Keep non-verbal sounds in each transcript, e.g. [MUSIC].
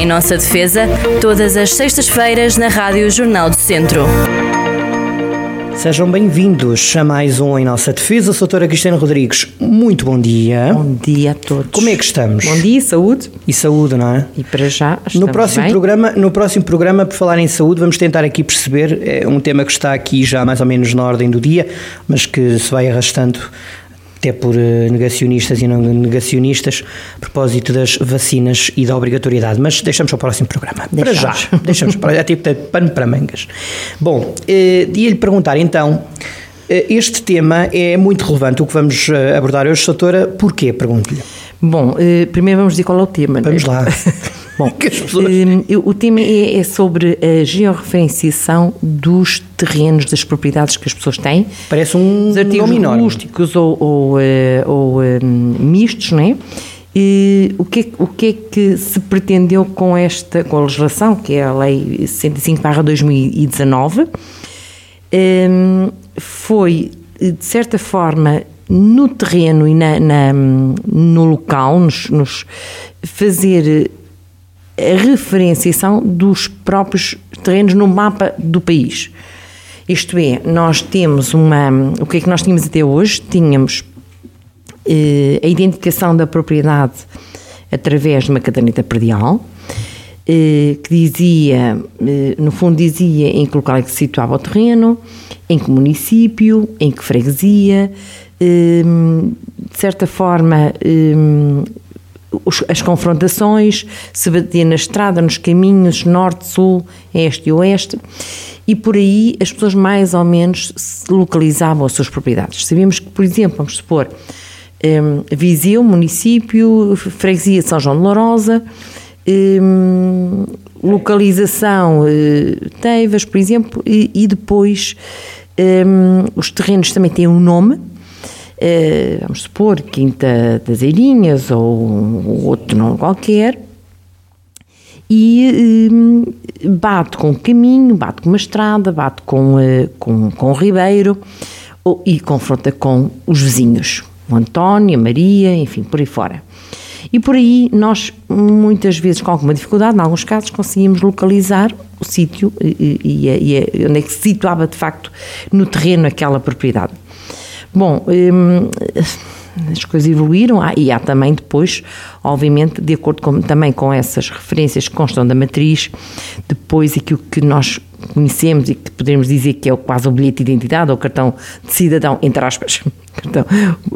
Em nossa defesa, todas as sextas-feiras na Rádio Jornal do Centro. Sejam bem-vindos a mais um Em Nossa Defesa. Sou a doutora Cristina Rodrigues. Muito bom dia. Bom dia a todos. Como é que estamos? Bom dia, saúde. E saúde, não é? E para já no próximo bem. programa, no próximo programa, por falar em saúde, vamos tentar aqui perceber é um tema que está aqui já mais ou menos na ordem do dia, mas que se vai arrastando até por eh, negacionistas e não negacionistas, a propósito das vacinas e da obrigatoriedade. Mas deixamos para o próximo programa. Deixamos. Para já. [LAUGHS] Deixamos para já, tipo de pano para mangas. Bom, eh, ia-lhe perguntar então. eh, Este tema é muito relevante, o que vamos eh, abordar hoje, doutora. Porquê? Pergunto-lhe. Bom, primeiro vamos dizer qual é o tema. Vamos lá. [LAUGHS] Bom, eh, o tema é, é sobre a georreferenciação dos terrenos, das propriedades que as pessoas têm. Parece um Os artigos rústicos ou, ou, eh, ou, eh, mistos, não é? E o, que é, que- o que é que se pretendeu com esta com a legislação, que é a Lei 65-2019, Hum, foi, de certa forma, no terreno e na, na- no local, nos, nos fazer a referenciação dos próprios terrenos no mapa do país. Isto é, nós temos uma. O que é que nós tínhamos até hoje? Tínhamos eh, a identificação da propriedade através de uma caderneta predial, eh, que dizia, eh, no fundo dizia em que local é que se situava o terreno, em que município, em que freguesia, eh, de certa forma eh, os- as confrontações, se batia na estrada, nos caminhos, norte, sul, este e oeste, e por aí as pessoas mais ou menos localizavam as suas propriedades. Sabíamos que, por exemplo, vamos supor, hum, Viseu, município, freguesia de São João de Lourosa, hum, localização eh, Teivas, por exemplo, e, e depois hum, os terrenos também têm um nome, vamos supor, Quinta das Eirinhas ou outro nome qualquer, e hum, bate com o caminho, bate com uma estrada, bate com, eh, com, com o ribeiro e confronta com os vizinhos, o António, a Maria, enfim, por aí fora. E por aí nós, muitas vezes, com alguma dificuldade, em alguns casos, conseguimos localizar o sítio e, e- e- e onde é que se situava de facto no terreno aquela propriedade. Bom, hum, as coisas evoluíram ah, e há também depois, obviamente, de acordo com, também com essas referências que constam da matriz, depois aquilo que nós conhecemos e que podemos dizer que é quase o bilhete de identidade ou cartão de cidadão, entre aspas, [LAUGHS] cartão,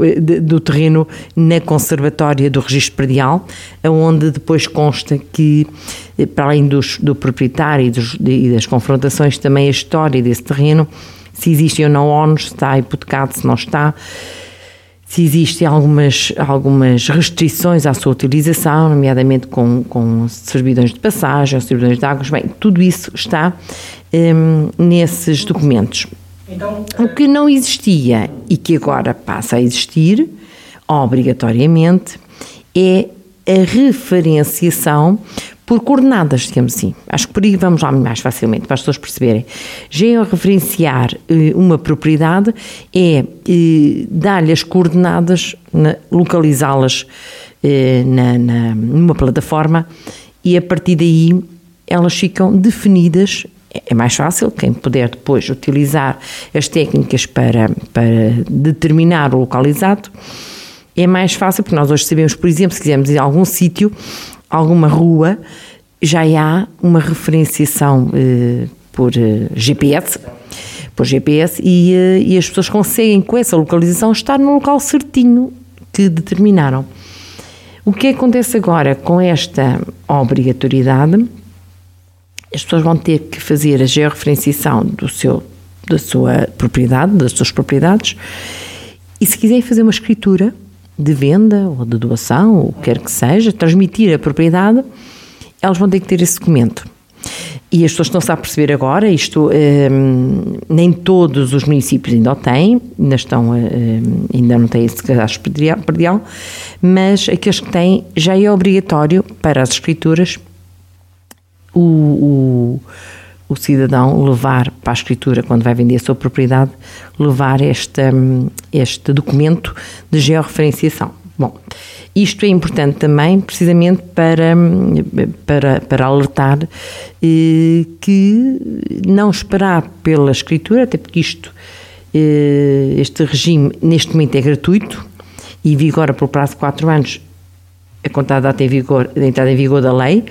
eh, do terreno na conservatória do registro predial, onde depois consta que, eh, para além dos, do proprietário e, dos- e das confrontações, também a história desse terreno, se existem ou não ONUs, se está hipotecado, se não está, se existem algumas, algumas restrições à sua utilização, nomeadamente com, com servidões de passagem, servidões de águas, bem, tudo isso está hum, nesses documentos. O que não existia e que agora passa a existir, obrigatoriamente, é a referenciação por coordenadas, digamos assim. Acho que por aí vamos lá mais facilmente, para as pessoas perceberem. Georreferenciar eh, uma propriedade é eh, dar-lhe as coordenadas, na- localizá-las eh, na- numa plataforma e a partir daí elas ficam definidas. É- É mais fácil, quem puder depois utilizar as técnicas para, para determinar o local exato, é mais fácil, porque nós hoje sabemos, por exemplo, se quisermos ir a algum sítio, alguma rua, já há uma referenciação eh, por eh, GPS, por GPS, e, eh, e as pessoas conseguem, com essa localização, estar no local certinho que determinaram. O que acontece agora com esta obrigatoriedade? As pessoas vão ter que fazer a georreferenciação do seu, da sua propriedade, das suas propriedades, e se quiserem fazer uma escritura de venda ou de doação, ou o que quer que seja, transmitir a propriedade, elas vão ter que ter esse documento. E as pessoas estão-se a perceber agora, isto hum, nem todos os municípios ainda o têm, ainda, estão, a, hum, ainda não têm esse cadastro predial, mas aqueles que têm já é obrigatório para as escrituras o, o, o cidadão levar para a escritura, quando vai vender a sua propriedade, levar este, hum, este documento de georreferenciação. Bom, isto é importante também, precisamente para, para, para alertar eh, que não esperar pela escritura, até porque isto, eh, este regime neste momento é gratuito e vigora pelo prazo de 4 anos a contada data em vigor, da entrada em vigor da lei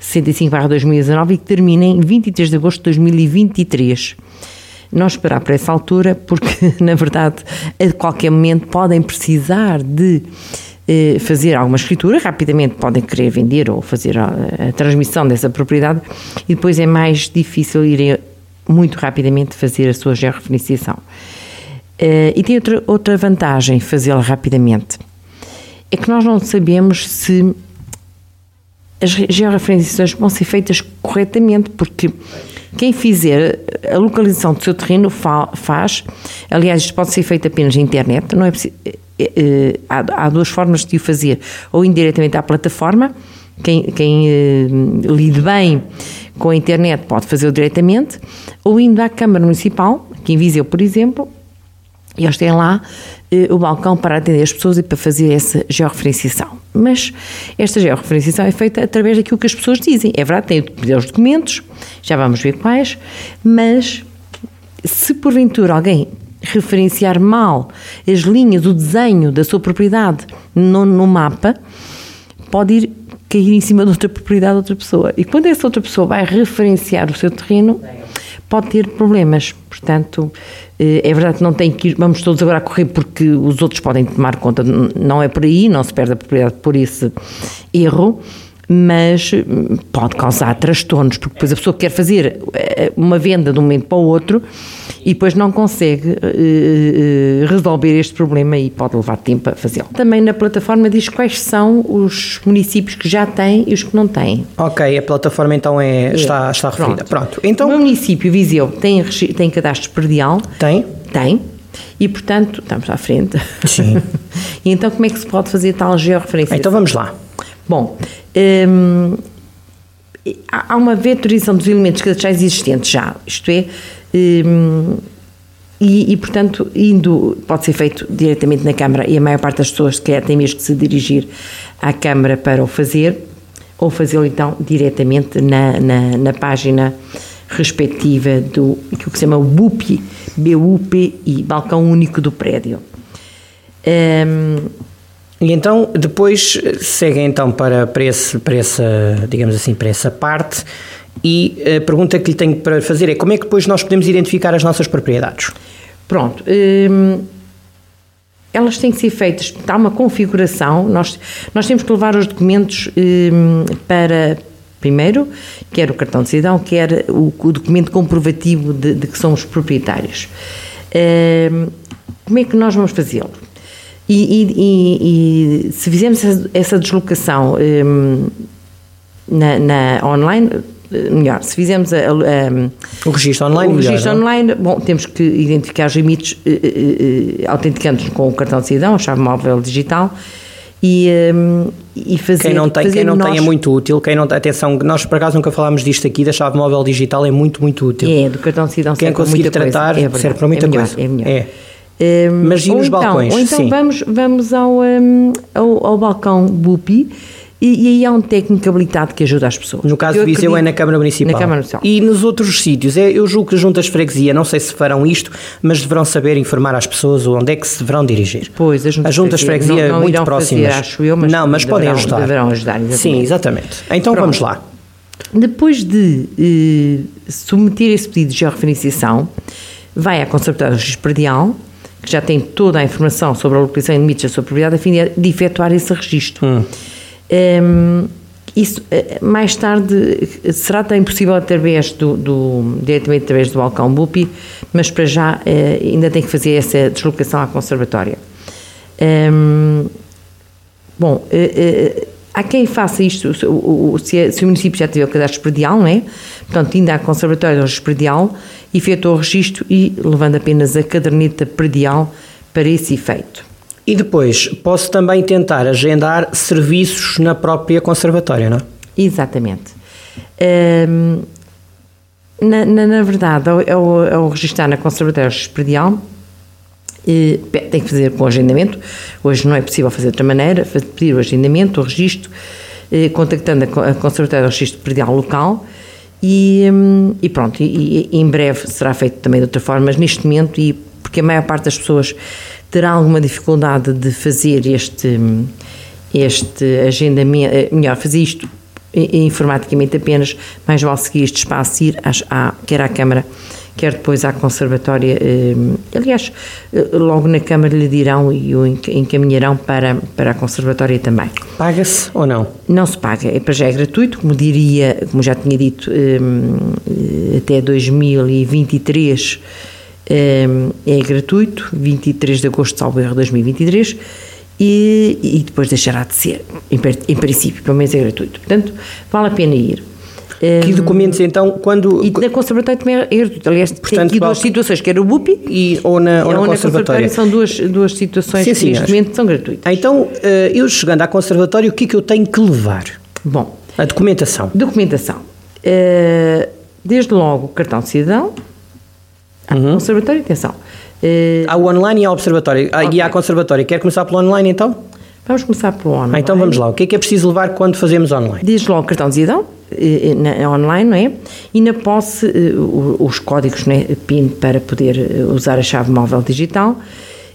65/2019 e que termina em 23 de agosto de 2023 não esperar para essa altura, porque [LAUGHS] na verdade a qualquer momento podem precisar de eh, fazer alguma escritura, rapidamente podem querer vender ou fazer a, a, transmissão dessa propriedade e depois é mais difícil irem muito rapidamente fazer a sua georreferenciação. Eh, e tem outra, outra vantagem fazê-la rapidamente, é que nós não sabemos se as georreferenciações vão ser feitas corretamente, porque quem fizer a localização do seu terreno faz, aliás, isto pode ser feito apenas na internet, não é preciso, eh, eh, há, há, duas formas de o fazer, ou indiretamente à plataforma, quem, quem eh, lide bem com a internet pode fazê-lo diretamente, ou indo à Câmara Municipal, aqui em Viseu, por exemplo, e eles têm lá o balcão para atender as pessoas e para fazer essa georreferenciação. Mas esta georreferenciação é feita através daquilo que as pessoas dizem. É verdade, tem os documentos, já vamos ver quais, mas se porventura alguém referenciar mal as linhas, o desenho da sua propriedade no, no mapa, pode ir cair em cima de outra propriedade de outra pessoa. E quando essa outra pessoa vai referenciar o seu terreno, pode ter problemas. Portanto, eh, é verdade que não tem que ir, vamos todos agora correr porque os outros podem tomar conta, não é por aí, não se perde a propriedade por esse erro, mas hum, pode causar transtornos, porque depois a pessoa quer fazer eh, uma venda de um momento para o outro e depois não consegue uh, resolver este problema e pode levar tempo a fazê-lo. Também na plataforma diz quais são os municípios que já têm e os que não têm. Ok, a plataforma então é, é. Está, está referida. Pronto. Pronto. Então... O município Viseu tem, tem cadastro perdial? Tem. Tem. E, portanto, estamos à frente. Sim. [LAUGHS] e então, como é que se pode fazer tal georreferência? Então, vamos lá. Bom, hum, há uma vetorização dos elementos cadastrais existentes já, isto é, hum, e, e, portanto, indo, pode ser feito diretamente na Câmara, e a maior parte das pessoas quer tem mesmo que se dirigir à Câmara para o fazer, ou fazê-lo então diretamente na, na, na, página respectiva do que se chama BUPI, BUPI, Balcão Único do Prédio. Um, e então depois seguem então para, para, esse, para essa, digamos assim, para essa parte e a pergunta que lhe tenho para fazer é como é que depois nós podemos identificar as nossas propriedades? Pronto. Hum, elas têm que ser feitas, há uma configuração, nós, nós temos que levar os documentos hum, para, primeiro, quer o cartão de cidadão, quer o, o documento comprovativo de, de, que somos proprietários. Hum, como é que nós vamos fazê-lo? E, e, e, se fizermos essa deslocação um, na, na, online, melhor, se fizermos a, a, o registro online, o registro melhor, online, bom, temos que identificar os limites uh, uh, uh, autenticando-nos com o cartão de cidadão, a chave móvel digital e, um, e fazer quem não tem quem não nós... tem é muito útil quem não atenção nós por acaso nunca falámos disto aqui da chave móvel digital é muito muito útil é do cartão de cidadão quem conseguir tratar é serve para muita é melhor, coisa é melhor. É. Um, Mas e nos então, balcões? Ou então Sim. vamos, vamos ao, um, ao, ao, balcão BUPI e, e, aí há um técnico habilitado que ajuda as pessoas. No caso de Viseu é na Câmara Municipal. Na Câmara Municipal. E nos outros sítios, é, eu julgo que juntas de freguesia, não sei se farão isto, mas deverão saber informar às pessoas onde é que se deverão dirigir. Pois, as juntas, as juntas de freguesia, freguesia não, não muito próximas. Fazer, acho eu, mas não, mas deverão, podem ajudar. Deverão ajudar, exatamente. Sim, exatamente. Então Pronto. vamos lá. Depois de eh, submeter esse pedido de georreferenciação, vai à Conservatória Registro Predial, que já tem toda a informação sobre a localização e limites da sua propriedade, a fim de, de efetuar esse registro. Hum. Um, isso, eh, mais tarde, será também possível através do, do, diretamente através do balcão BUPI, mas para já eh, ainda tem que fazer essa deslocação à conservatória. Um, bom, eh, há quem faça isto, se, o, município já tiver o cadastro predial, não é? Portanto, ainda à conservatória do registro predial, efetua o registro e levando apenas a caderneta predial para esse efeito. E depois, posso também tentar agendar serviços na própria conservatória, não é? Exatamente. Na, na, na, verdade, ao, ao, ao registrar na conservatória predial, E tem que fazer com agendamento. Hoje não é possível fazer de outra maneira, pedir o agendamento, o registro, contactando a Conservatória do Registro Predial Local e, e pronto, e, e, em breve será feito também de outra forma, mas neste momento, e porque a maior parte das pessoas terá alguma dificuldade de fazer este, este agendamento, eh, melhor, fazer isto informaticamente apenas, mais vale seguir este espaço, ir à, quer à Câmara, quer depois à Conservatória. Eh, aliás, eh, logo na Câmara lhe dirão e o encaminharão para, para a Conservatória também. Paga-se ou não? Não se paga, é para já é gratuito, como diria, como já tinha dito, até 2023 é gratuito, 23 de agosto, salvo erro, 2023, e, e depois deixará de ser, em, em princípio, pelo menos é gratuito. Portanto, vale a pena ir. Que documentos então, quando... E na Conservatória também é gratuito. Aliás, Portanto, tem aqui duas situações, quer o BUPI e, ou na, ou, ou na, Conservatória. São duas, duas situações sim, que neste momento são gratuitas. Então, eh, eu chegando à Conservatória, o que é que eu tenho que levar? Bom... A documentação. Documentação. Eh, desde logo, cartão de cidadão, uhum. Conservatório, atenção. Uh, há o online e há o observatório. Okay. E há a conservatória. Quer começar pelo online então? Vamos começar pelo online. Ah, então vamos lá. O que é que é preciso levar quando fazemos online? Diz logo cartão de cidadão, eh, na, online, não é? E na posse, eh, os códigos né, PIN para poder usar a chave móvel digital.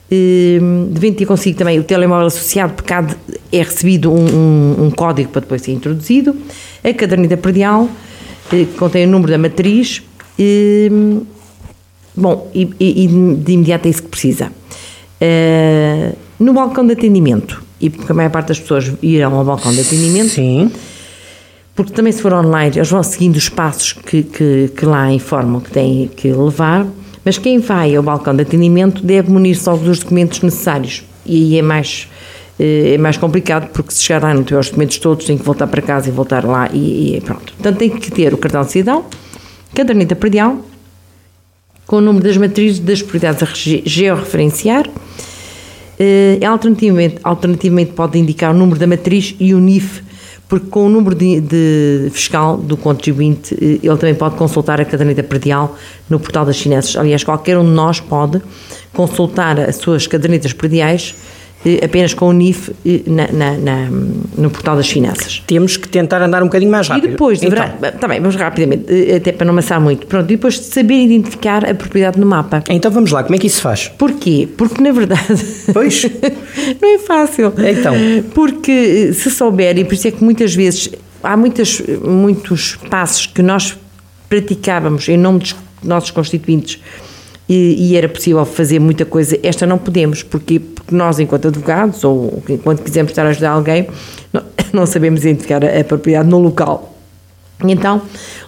Devem ter consigo também o telemóvel associado, porque é recebido um, um, um código para depois ser introduzido. A caderneta predial, que contém o número da matriz. Bom, e, e, de imediato é isso que precisa. Uh, no balcão de atendimento, e porque a maior parte das pessoas irão ao balcão de atendimento. Sim. Porque também se for online, eles vão seguindo os passos que, que, que lá informam que têm que levar, mas quem vai ao balcão de atendimento deve munir-se logo dos documentos necessários. E aí é mais, eh, é mais complicado, porque se chegar lá e não tiver os documentos todos, tem que voltar para casa e voltar lá e, e pronto. Portanto, tem que ter o cartão de cidadão, caderneta predial, com o número das matrizes das propriedades a georreferenciar. Eh, alternativamente, alternativamente pode indicar o número da matriz e o NIF, porque com o número de, de fiscal do contribuinte eh, ele também pode consultar a caderneta predial no portal das finanças. Aliás, qualquer um de nós pode consultar as suas cadernetas prediais apenas com o NIF eh, na, na, na, no portal das finanças. Temos que tentar andar um bocadinho mais rápido. E depois, deverá, então. também, vamos rapidamente, eh, até para não amassar muito, pronto, e depois de saber identificar a propriedade no mapa. Então vamos lá, como é que isso se faz? Porquê? Porque na verdade... Pois. [LAUGHS] não é fácil. Então. Porque se souber, e por isso é que muitas vezes há muitas, muitos passos que nós praticávamos em nome dos nossos constituintes e, e, era possível fazer muita coisa. Esta não podemos, porque, porque nós, enquanto advogados, ou enquanto quisermos estar a ajudar alguém, não, [LAUGHS] não sabemos identificar a, a, propriedade no local. Então,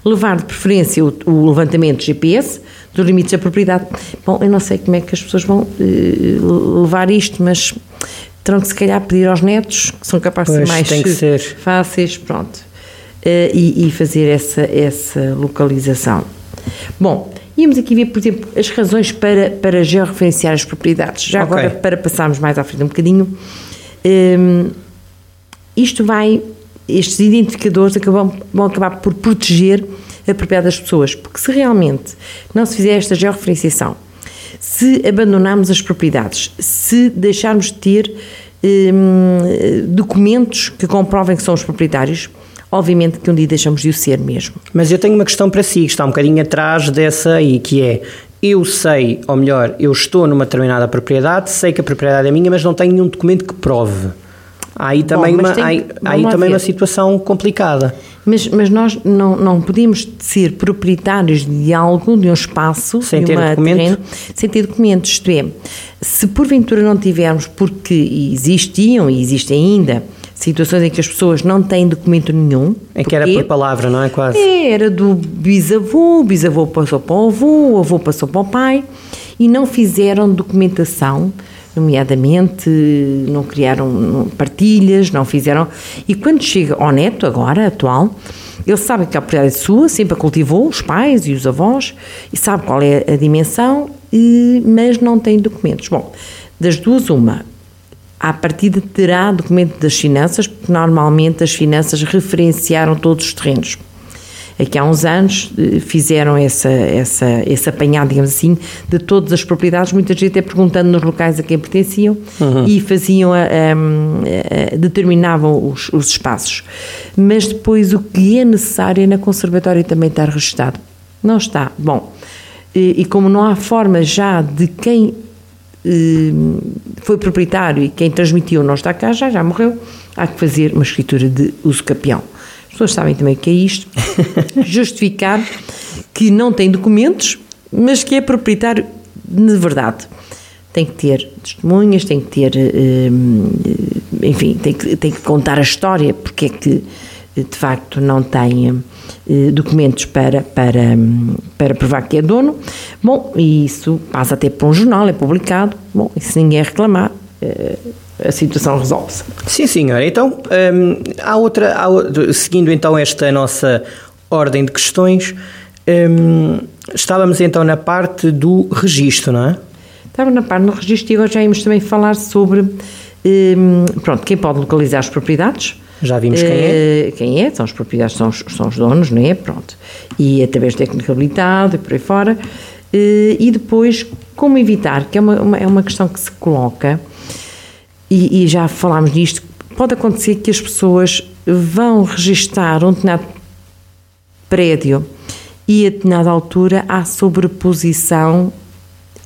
levar de preferência o, o, levantamento GPS dos limites da propriedade. Bom, eu não sei como é que as pessoas vão uh, levar isto, mas terão que se calhar pedir aos netos, que são capazes pois, de mais ser. fáceis, pronto, uh, e, e fazer essa, essa localização. Bom, Íamos aqui ver, por exemplo, as razões para, para georreferenciar as propriedades. Já okay. agora, para passarmos mais à frente um bocadinho, um, isto vai, estes identificadores acabam, vão acabar por proteger a propriedade das pessoas, porque se realmente não se fizer esta georreferenciação, se abandonarmos as propriedades, se deixarmos de ter um, documentos que comprovem que são os proprietários, obviamente que um dia deixamos de o ser mesmo. Mas eu tenho uma questão para si, que está um bocadinho atrás dessa aí, que é, eu sei, ou melhor, eu estou numa determinada propriedade, sei que a propriedade é minha, mas não tenho nenhum documento que prove. Há aí também, Bom, uma, há, há aí também uma situação complicada. Mas, mas nós não, não podemos ser proprietários de algo, de um espaço, sem de ter documento. Terreno, sem ter documentos. Isto é, se porventura não tivermos, porque existiam e existem ainda situações em que as pessoas não têm documento nenhum. É que era por palavra, não é quase? É, era do bisavô, o bisavô passou para o avô, o avô passou para o pai e não fizeram documentação, nomeadamente não criaram partilhas, não fizeram. E quando chega ao neto, agora, atual, ele sabe que a propriedade é sua, sempre a cultivou, os pais e os avós, e sabe qual é a dimensão, mas não tem documentos. Bom, das duas, uma, à partida terá documento das finanças, porque normalmente as finanças referenciaram todos os terrenos. Aqui há uns anos eh, fizeram essa, essa, esse apanhado, digamos assim, de todas as propriedades, muita gente até perguntando nos locais a quem pertenciam uhum. e faziam, a, a, a, determinavam os, os espaços. Mas depois o que é necessário é na conservatória também estar registado. Não está. Bom, e, e como não há forma já de quem foi proprietário e quem transmitiu não está cá, já, já morreu, há que fazer uma escritura de uso capião. As pessoas sabem também o que é isto. [LAUGHS] Justificar que não tem documentos, mas que é proprietário de verdade. Tem que ter testemunhas, tem que ter, eh, enfim, tem que, tem que contar a história, porque é que de facto não tem eh, documentos para, para, para provar que é dono. Bom, e isso passa até para um jornal, é publicado. Bom, e se ninguém reclamar, eh, a situação resolve-se. Sim, senhora. Então, hum, há outra, há, seguindo então esta nossa ordem de questões, hum, estávamos então na parte do registro, não é? Estava na parte do registro e agora já íamos também falar sobre, hum, pronto, quem pode localizar as propriedades, já vimos quem é? Eh, quem é, são os propriedades, são os, são os donos, não é? Pronto. E através do técnico habilitado e por aí fora. Eh, e depois, como evitar, que é uma, uma é uma questão que se coloca, e, e, já falámos disto, pode acontecer que as pessoas vão registar um determinado prédio e a determinada altura há sobreposição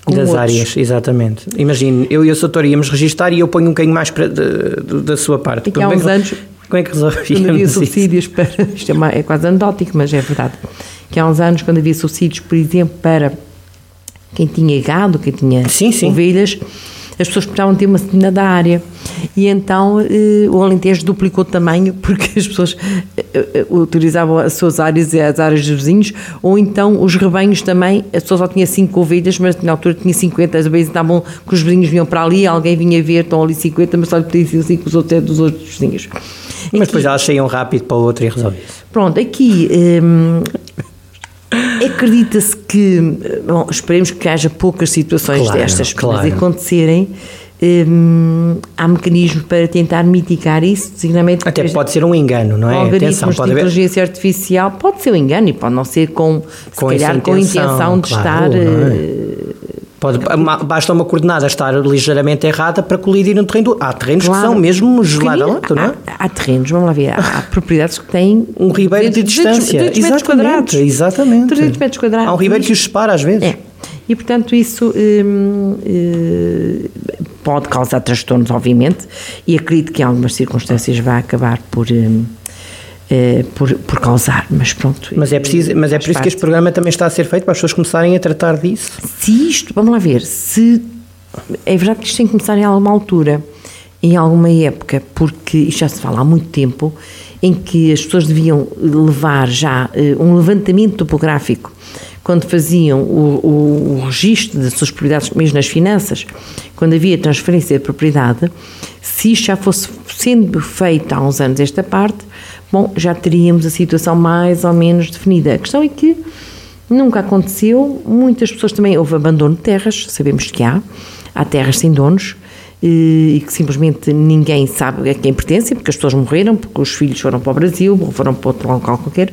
das outros. áreas, exatamente. Imagine, eu e o Soutor íamos registar e eu ponho um bocadinho mais para, de, de, da sua parte. Há uns anos como é que resolvíamos Quando havia subsídios para. Isto é, uma, é quase anedótico, mas é verdade. Que há uns anos, quando havia subsídios, por exemplo, para quem tinha gado, quem tinha sim, sim. ovelhas, as pessoas precisavam ter uma determinada área. E então eh, o Alentejo duplicou o tamanho porque as pessoas eh, eh, utilizavam as suas áreas e as áreas dos vizinhos, ou então os rebanhos também, as pessoas só tinham 5 ovelhas, mas na altura tinha 50, às vezes estavam que os vizinhos vinham para ali, alguém vinha ver, estão ali 50, mas só lhe pediam 5 os outros é dos outros vizinhos. Mas depois elas saíam rápido para o outro e resolvia-se. Pronto, aqui. Hum, Acredita-se que, bom, esperemos que haja poucas situações claro, destas, claro. mas acontecerem, hum, há mecanismos para tentar mitigar isso, designadamente... Até pode ser um engano, não é? Algoritmos Atenção, de inteligência haver... artificial, pode ser um engano e pode não ser com, com se calhar, intenção, com a intenção de claro, estar... É? Pode, basta uma coordenada estar ligeiramente errada para colidir no terreno. Há terrenos claro. que são mesmo gelada alto, não é? Há, há, terrenos, vamos lá ver, há propriedades que têm um ribeiro de distância. 200 metros quadrados. Exatamente. 300 metros quadrados. Há um ribeiro que os separa às vezes. É. E, portanto, isso hum, hum, pode causar transtornos, obviamente, e acredito que em algumas circunstâncias vai acabar por. Hum, eh, por, por causar, mas pronto. Mas é, preciso, mas é por isso que este programa também está a ser feito, para as pessoas começarem a tratar disso. Se isto, vamos lá ver, se é verdade que isto tem que começar em alguma altura, em alguma época, porque isto já se fala há muito tempo, em que as pessoas deviam levar já uh, um levantamento topográfico quando faziam o, o, o registro das suas propriedades, mesmo nas finanças, quando havia transferência de propriedade, se isto já fosse sendo feito há uns anos esta parte, bom, já teríamos a situação mais ou menos definida. A questão é que nunca aconteceu, muitas pessoas também, houve abandono de terras, sabemos que há, há terras sem donos, eh, e que simplesmente ninguém sabe a quem pertencem, porque as pessoas morreram, porque os filhos foram para o Brasil, ou foram para outro local qualquer,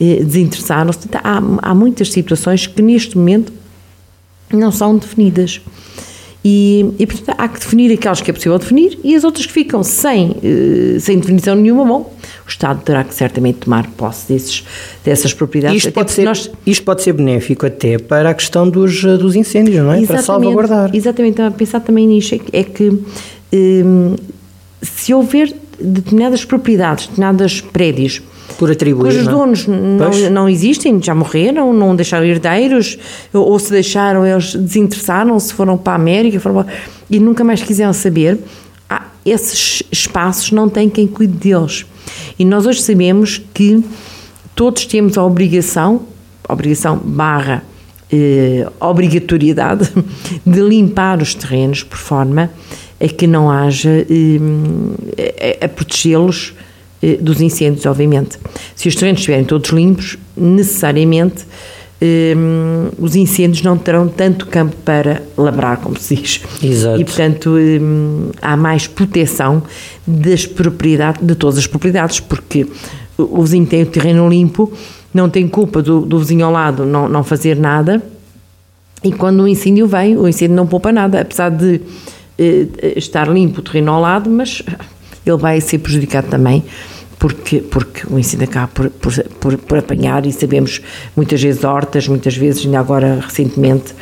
eh, desinteressaram-se. Há, há muitas situações que neste momento não são definidas. E, e, portanto, há que definir aquelas que é possível definir e as outras que ficam sem, eh, sem definição nenhuma, bom, o Estado terá que certamente tomar posse desses, dessas propriedades. Isto pode, ser, nós... isto pode ser benéfico até para a questão dos, dos incêndios, não é? Exatamente, para salvaguardar. Exatamente, a pensar também nisto, é que um, se houver determinadas propriedades, determinados prédios por atribuir. Os é? donos não, não, existem, já morreram, não deixaram herdeiros, ou se deixaram, eles desinteressaram-se, foram para a América foram e nunca mais quiseram saber. Ah, esses espaços não têm quem cuide deles. E nós hoje sabemos que todos temos a obrigação, obrigação barra eh, obrigatoriedade, [LAUGHS] de limpar os terrenos por forma a que não haja eh, a, a protegê-los dos incêndios, obviamente. Se os terrenos estiverem todos limpos, necessariamente eh, os incêndios não terão tanto campo para labrar, como se diz. Exato. E, portanto, eh, há mais proteção das propriedades, de todas as propriedades, porque o vizinho tem o terreno limpo, não tem culpa do, do vizinho ao lado não, não fazer nada. E quando o incêndio vem, o incêndio não poupa nada, apesar de eh, estar limpo o terreno ao lado, mas ele vai ser prejudicado também porque, porque o ensino acaba por, por, por, por, apanhar e sabemos muitas vezes hortas, muitas vezes, ainda agora recentemente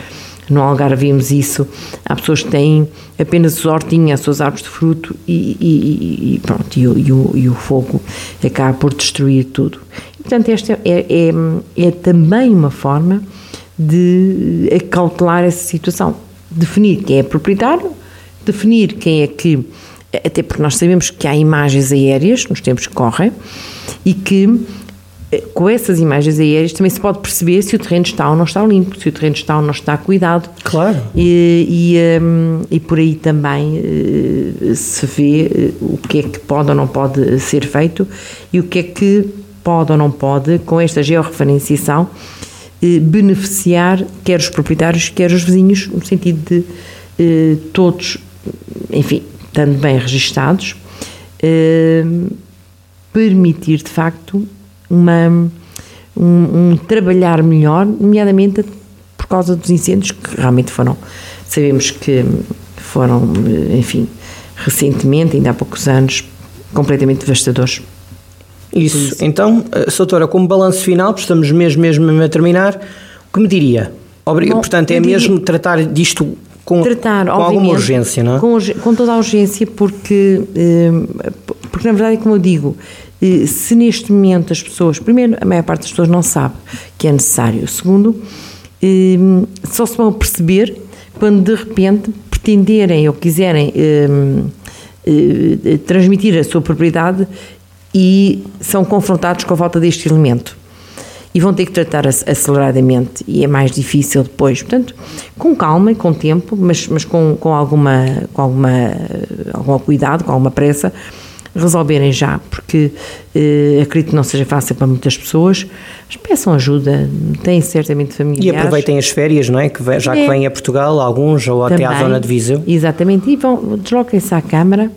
no Algarve vimos isso, há pessoas que têm apenas as hortinhas, as suas árvores de fruto e, e, e pronto, e o, o, e o fogo acaba por destruir tudo. portanto, esta é, é, é também uma forma de acautelar essa situação, definir quem é proprietário, definir quem é que até porque nós sabemos que há imagens aéreas nos tempos que correm e que eh, com essas imagens aéreas também se pode perceber se o terreno está ou não está limpo, se o terreno está ou não está cuidado. Claro. E, e, um, e por aí também uh, se vê uh, o que é que pode ou não pode ser feito e o que é que pode ou não pode, com esta georreferenciação, beneficiar quer os proprietários, quer os vizinhos, no sentido de todos, enfim, estando bem registados, eh, permitir de facto uma, um, um, trabalhar melhor, nomeadamente por causa dos incêndios que realmente foram, sabemos que foram, eh, enfim, recentemente, ainda há poucos anos, completamente devastadores. Isso. Então, eh, Soutora, como balanço final, estamos mesmo, mesmo a terminar, o que me diria? Obrig... Bom, Portanto, é diria... mesmo tratar disto com, tratar, com alguma urgência, não é? Com, com, toda a urgência, porque, eh, porque na verdade, como eu digo, eh, se neste momento as pessoas, primeiro, a maior parte das pessoas não sabe que é necessário, segundo, eh, só se vão perceber quando de repente pretenderem ou quiserem transmitir a sua propriedade e são confrontados com a falta deste elemento e vão ter que tratar aceleradamente e é mais difícil depois. Portanto, com calma e com tempo, mas, mas com, com, alguma, com alguma, algum cuidado, com alguma pressa, resolverem já, porque eh, acredito que não seja fácil para muitas pessoas, mas peçam ajuda, têm certamente familiares. E aproveitem as férias, não é? Que já é. que vêm a Portugal, alguns, ou Também, até à zona de Viseu. Exatamente, e vão, desloquem-se à Câmara,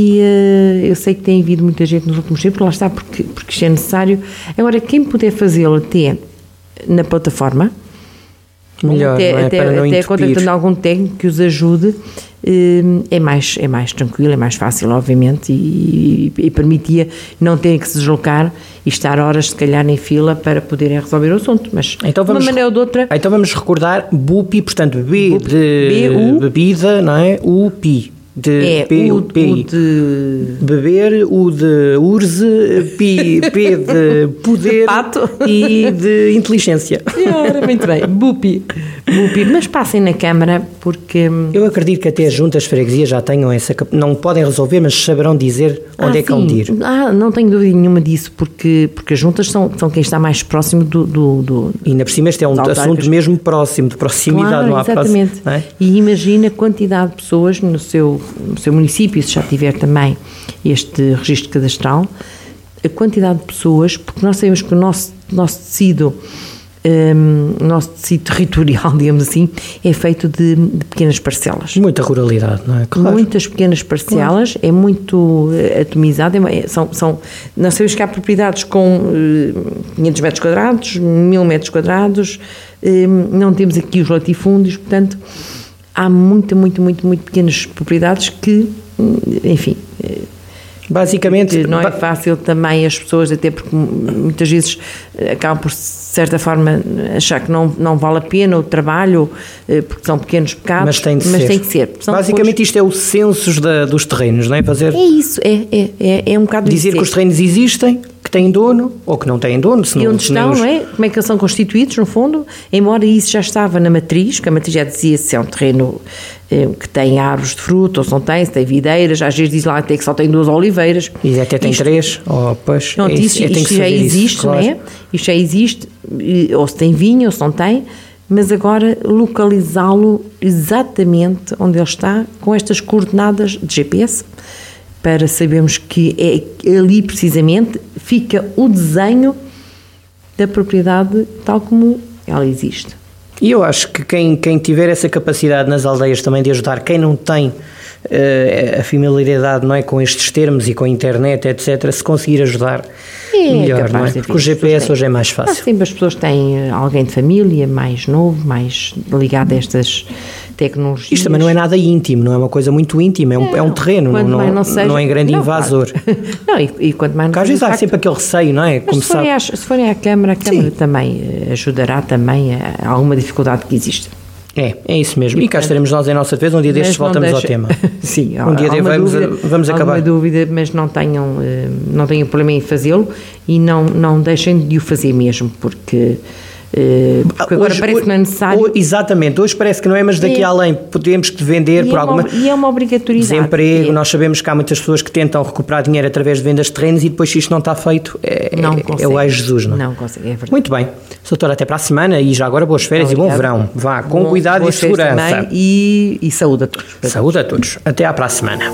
e uh, eu sei que tem havido muita gente nos últimos tempos, lá está, porque, porque isto é necessário. Agora, quem puder fazê-lo até na plataforma, Melhor, até, é? até, até contratando algum técnico que os ajude, uh, é mais, é mais tranquilo, é mais fácil, obviamente, e, e, e, permitia não terem que se deslocar e estar horas, se calhar, em fila para poderem resolver o assunto. Mas então vamos, de uma maneira ou de outra. Então vamos recordar BUPI, portanto, B Bupi, de B, U, bebida, não é? UPI de é, P, o, P, o de beber, o de urze, P, P de poder Pato. e de inteligência. Ora, muito bem, bupi, bupi. Mas passem na Câmara porque... Hum, Eu acredito que até as juntas freguesias já tenham essa... Não podem resolver, mas saberão dizer onde ah, é que vão ir. Ah, não tenho dúvida nenhuma disso, porque, porque as juntas são, são quem está mais próximo do... do, do e ainda por cima este é um assunto mesmo próximo, de proximidade, claro, não há exatamente. Próximo, é? E imagina a quantidade de pessoas no seu no seu município, se já tiver também este registro cadastral, a quantidade de pessoas, porque nós sabemos que o nosso, nosso tecido um, nosso tecido territorial, [LAUGHS] digamos assim, é feito de, de, pequenas parcelas. Muita ruralidade, não é? Claro. Muitas pequenas parcelas, claro. é muito eh, atomizado, é, são, são, nós sabemos que há propriedades com uh, 500 metros quadrados, 1000 metros quadrados, um, não temos aqui os latifúndios, portanto, há muita, muito, muito, muito pequenas propriedades que, enfim. Basicamente. Não é fácil também as pessoas, até porque muitas vezes acabam por, de certa forma, achar que não, não vale a pena o trabalho, eh, porque são pequenos pecados. Mas tem de mas ser. Tem que ser Basicamente, depois... isto é o censo dos terrenos, não é? Fazer... É isso, é, é, é, é um bocado Dizer que os terrenos existem, que têm dono ou que não têm dono. Se e onde estão, não é? Como é que eles são constituídos, no fundo? Embora isso já estava na matriz, que a matriz já dizia se é um terreno eh, que tem árvores de fruto ou se não tem, se tem videiras, às vezes diz lá até que só tem duas oliveiras. E até tem isto, três, oh, pois, não, é isso, isto, isto já existe, isso, claro. não é? Isto já existe, ou se tem vinho ou se não tem, mas agora localizá-lo exatamente onde ele está, com estas coordenadas de GPS, para sabermos que é ali precisamente fica o desenho da propriedade tal como ela existe. E eu acho que quem, quem tiver essa capacidade nas aldeias também de ajudar quem não tem uh, a familiaridade não é, com estes termos e com a internet, etc., se conseguir ajudar é, melhor, não é? Porque o GPS hoje é mais fácil. Sempre as pessoas têm eh, alguém de família mais novo, mais ligado a estas tecnologias. Isto também não é nada íntimo, não é uma coisa muito íntima, é um, é um terreno, não, não, não, seja, não, é grande não, invasor. Claro. [LAUGHS] Não, e, e quanto mais... Porque às vezes há sempre aquele receio, não é? Como se, forem às, se forem à Câmara, a Câmara Sim. também eh, ajudará também a alguma dificuldade que existe. É, é isso mesmo. E, e cá estaremos nós em nossa vez, um dia destes voltamos deixa... ao tema. [LAUGHS] Sim, um dia vamos, dúvida, vamos acabar. Dúvida, mas não tenham, eh, não tenham problema em fazê-lo e não, não deixem de o fazer mesmo, porque porque agora hoje, parece que não é necessário. Hoje, exatamente, hoje parece que não é, mas daqui é. além podemos vender e por é alguma. Uma, e é uma obrigatoriedade. Desemprego, é. nós sabemos que há muitas pessoas que tentam recuperar dinheiro através de vendas de terrenos e depois, se isto não está feito, é, não é, é o ai Jesus, não é? Não consegue, é verdade. Muito bem, doutora, até para a semana e já agora boas férias Obrigada. e bom verão. Vá, com bom, cuidado e segurança. E, e saúde a todos. Saúde a todos. Até à próxima semana.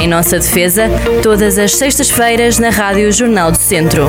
Em nossa defesa, todas as sextas-feiras na Rádio Jornal do Centro.